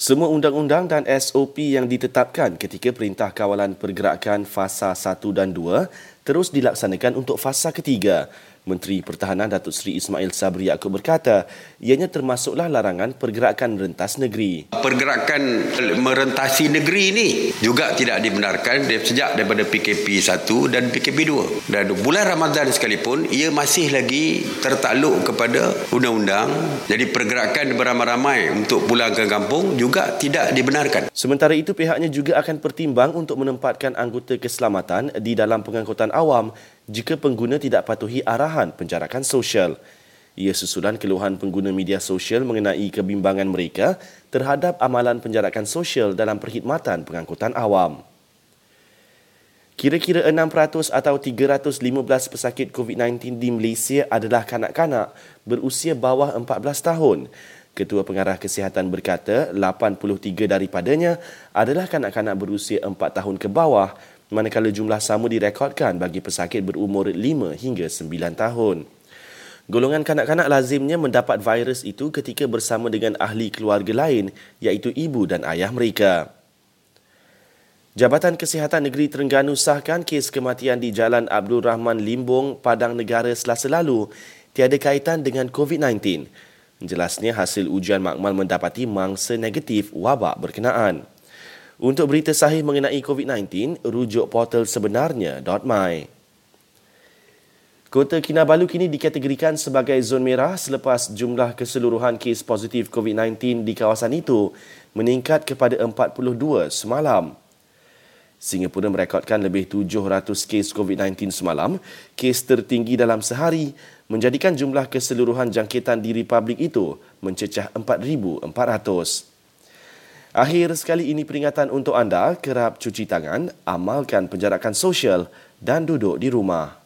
Semua undang-undang dan SOP yang ditetapkan ketika Perintah Kawalan Pergerakan Fasa 1 dan 2 terus dilaksanakan untuk fasa ketiga Menteri Pertahanan Datuk Seri Ismail Sabri Yaakob berkata, ianya termasuklah larangan pergerakan rentas negeri. Pergerakan merentasi negeri ini juga tidak dibenarkan sejak daripada PKP 1 dan PKP 2. Dan bulan Ramadan sekalipun, ia masih lagi tertakluk kepada undang-undang. Jadi pergerakan beramai-ramai untuk pulang ke kampung juga tidak dibenarkan. Sementara itu, pihaknya juga akan pertimbang untuk menempatkan anggota keselamatan di dalam pengangkutan awam jika pengguna tidak patuhi arahan penjarakan sosial. Ia susulan keluhan pengguna media sosial mengenai kebimbangan mereka terhadap amalan penjarakan sosial dalam perkhidmatan pengangkutan awam. Kira-kira 6% atau 315 pesakit COVID-19 di Malaysia adalah kanak-kanak berusia bawah 14 tahun. Ketua Pengarah Kesihatan berkata 83 daripadanya adalah kanak-kanak berusia 4 tahun ke bawah manakala jumlah sama direkodkan bagi pesakit berumur 5 hingga 9 tahun. Golongan kanak-kanak lazimnya mendapat virus itu ketika bersama dengan ahli keluarga lain iaitu ibu dan ayah mereka. Jabatan Kesihatan Negeri Terengganu sahkan kes kematian di Jalan Abdul Rahman Limbong, Padang Negara selasa lalu tiada kaitan dengan COVID-19. Jelasnya hasil ujian makmal mendapati mangsa negatif wabak berkenaan. Untuk berita sahih mengenai COVID-19, rujuk portal sebenarnya.my. Kota Kinabalu kini dikategorikan sebagai zon merah selepas jumlah keseluruhan kes positif COVID-19 di kawasan itu meningkat kepada 42 semalam. Singapura merekodkan lebih 700 kes COVID-19 semalam, kes tertinggi dalam sehari menjadikan jumlah keseluruhan jangkitan di Republik itu mencecah 4,400. Akhir sekali ini peringatan untuk anda kerap cuci tangan, amalkan penjarakan sosial dan duduk di rumah.